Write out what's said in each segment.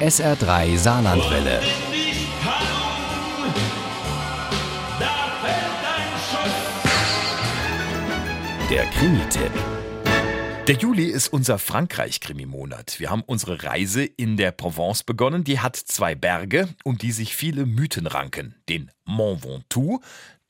SR3 Saarlandwelle. Der Krimi-Tipp. Der Juli ist unser Frankreich-Krimi-Monat. Wir haben unsere Reise in der Provence begonnen. Die hat zwei Berge, um die sich viele Mythen ranken. Den Mont Ventoux,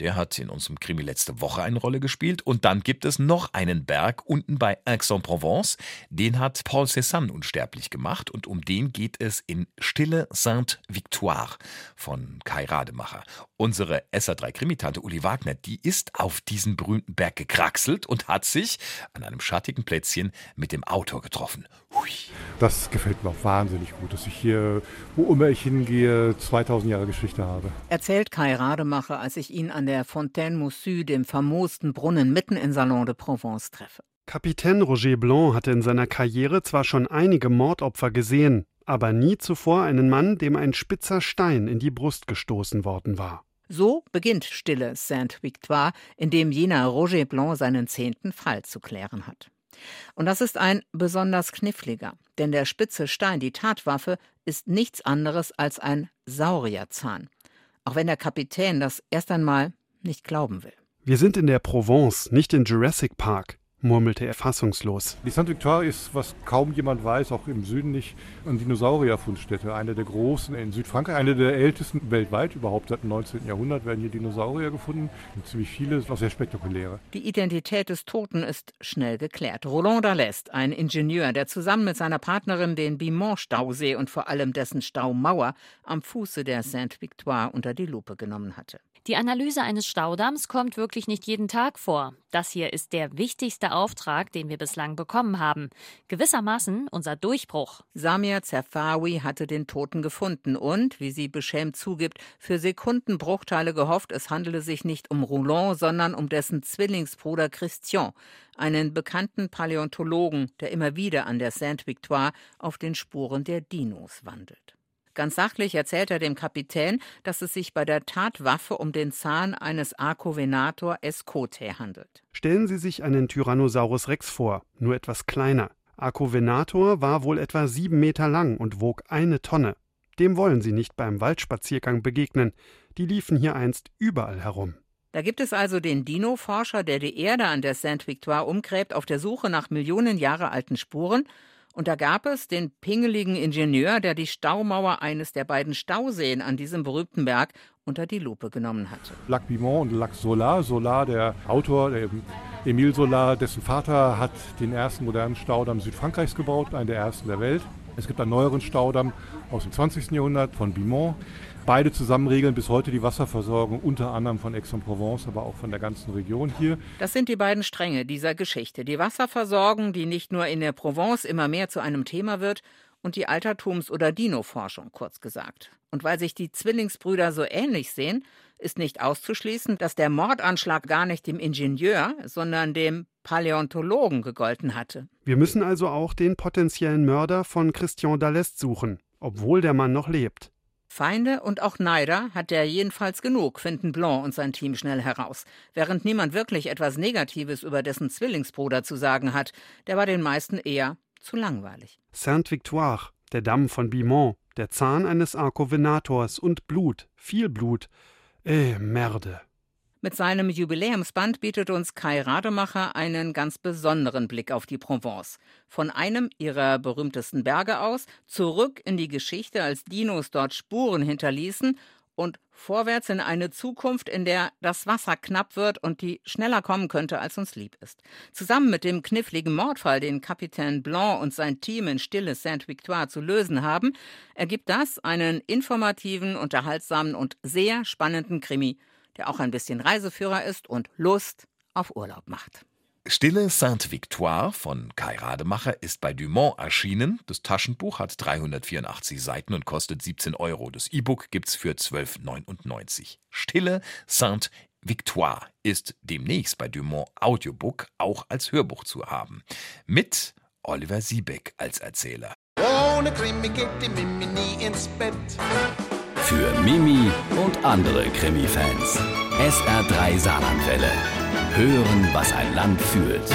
der hat in unserem Krimi letzte Woche eine Rolle gespielt. Und dann gibt es noch einen Berg unten bei Aix-en-Provence. Den hat Paul Cézanne unsterblich gemacht. Und um den geht es in Stille Sainte-Victoire von Kai Rademacher. Unsere SA3-Krimitante Uli Wagner, die ist auf diesen berühmten Berg gekraxelt und hat sich an einem schattigen Plätzchen mit dem Autor getroffen. Hui. Das gefällt mir auch wahnsinnig gut, dass ich hier, wo immer ich hingehe, 2000 Jahre Geschichte habe. Erzählt Kai Rademacher, als ich ihn an der Fontaine Moussu, dem famosten Brunnen mitten in Salon de Provence, treffe. Kapitän Roger Blanc hatte in seiner Karriere zwar schon einige Mordopfer gesehen, aber nie zuvor einen Mann, dem ein spitzer Stein in die Brust gestoßen worden war. So beginnt Stille Sainte-Victoire, in dem jener Roger Blanc seinen zehnten Fall zu klären hat. Und das ist ein besonders kniffliger, denn der spitze Stein, die Tatwaffe, ist nichts anderes als ein Saurierzahn. Auch wenn der Kapitän das erst einmal nicht glauben will. Wir sind in der Provence, nicht in Jurassic Park murmelte er fassungslos. Die Sainte-Victoire ist, was kaum jemand weiß, auch im Süden nicht, eine Dinosaurierfundstätte. Eine der großen in Südfrankreich, eine der ältesten weltweit überhaupt. Seit dem 19. Jahrhundert werden hier Dinosaurier gefunden. Und ziemlich viele, auch sehr spektakuläre. Die Identität des Toten ist schnell geklärt. Roland Dallest, ein Ingenieur, der zusammen mit seiner Partnerin den Bimont-Stausee und vor allem dessen Staumauer am Fuße der Sainte-Victoire unter die Lupe genommen hatte. Die Analyse eines Staudamms kommt wirklich nicht jeden Tag vor. Das hier ist der wichtigste Auftrag, den wir bislang bekommen haben. Gewissermaßen unser Durchbruch. Samir Zerfawi hatte den Toten gefunden und, wie sie beschämt zugibt, für Sekundenbruchteile gehofft, es handele sich nicht um Roulon, sondern um dessen Zwillingsbruder Christian, einen bekannten Paläontologen, der immer wieder an der Sainte-Victoire auf den Spuren der Dinos wandelt. Ganz sachlich erzählt er dem Kapitän, dass es sich bei der Tatwaffe um den Zahn eines Arcovenator escote handelt. Stellen Sie sich einen Tyrannosaurus Rex vor, nur etwas kleiner. Arcovenator war wohl etwa sieben Meter lang und wog eine Tonne. Dem wollen Sie nicht beim Waldspaziergang begegnen. Die liefen hier einst überall herum. Da gibt es also den Dino-Forscher, der die Erde an der Sainte-Victoire umgräbt, auf der Suche nach Millionen Jahre alten Spuren und da gab es den pingeligen Ingenieur, der die Staumauer eines der beiden Stauseen an diesem berühmten Berg unter die Lupe genommen hatte. Lac Bimont und Lac Solar. Solar, der Autor, Emile Solar, dessen Vater hat den ersten modernen Staudamm Südfrankreichs gebaut, einen der ersten der Welt. Es gibt einen neueren Staudamm aus dem 20. Jahrhundert von Bimont. Beide zusammen regeln bis heute die Wasserversorgung, unter anderem von Aix-en-Provence, aber auch von der ganzen Region hier. Das sind die beiden Stränge dieser Geschichte. Die Wasserversorgung, die nicht nur in der Provence immer mehr zu einem Thema wird, und die Altertums- oder Dino-Forschung, kurz gesagt. Und weil sich die Zwillingsbrüder so ähnlich sehen, ist nicht auszuschließen, dass der Mordanschlag gar nicht dem Ingenieur, sondern dem Paläontologen gegolten hatte. Wir müssen also auch den potenziellen Mörder von Christian Dallest suchen, obwohl der Mann noch lebt. Feinde und auch Neider hat er jedenfalls genug, finden Blanc und sein Team schnell heraus. Während niemand wirklich etwas Negatives über dessen Zwillingsbruder zu sagen hat, der war den meisten eher zu langweilig. Sainte-Victoire, der Damm von Bimont, der Zahn eines Arcovenators und Blut, viel Blut. Eh, merde. Mit seinem Jubiläumsband bietet uns Kai Rademacher einen ganz besonderen Blick auf die Provence. Von einem ihrer berühmtesten Berge aus, zurück in die Geschichte, als Dinos dort Spuren hinterließen und vorwärts in eine Zukunft, in der das Wasser knapp wird und die schneller kommen könnte, als uns lieb ist. Zusammen mit dem kniffligen Mordfall, den Kapitän Blanc und sein Team in Stille Sainte-Victoire zu lösen haben, ergibt das einen informativen, unterhaltsamen und sehr spannenden Krimi der auch ein bisschen Reiseführer ist und Lust auf Urlaub macht. Stille Sainte-Victoire von Kai Rademacher ist bei Dumont erschienen. Das Taschenbuch hat 384 Seiten und kostet 17 Euro. Das E-Book gibt's für 12,99. Stille Sainte-Victoire ist demnächst bei Dumont Audiobook auch als Hörbuch zu haben. Mit Oliver Siebeck als Erzähler. Ohne Krimi geht die Mimi nie ins Bett. Für Mimi und andere Krimi-Fans. SR3 Saarlandwelle. Hören, was ein Land fühlt.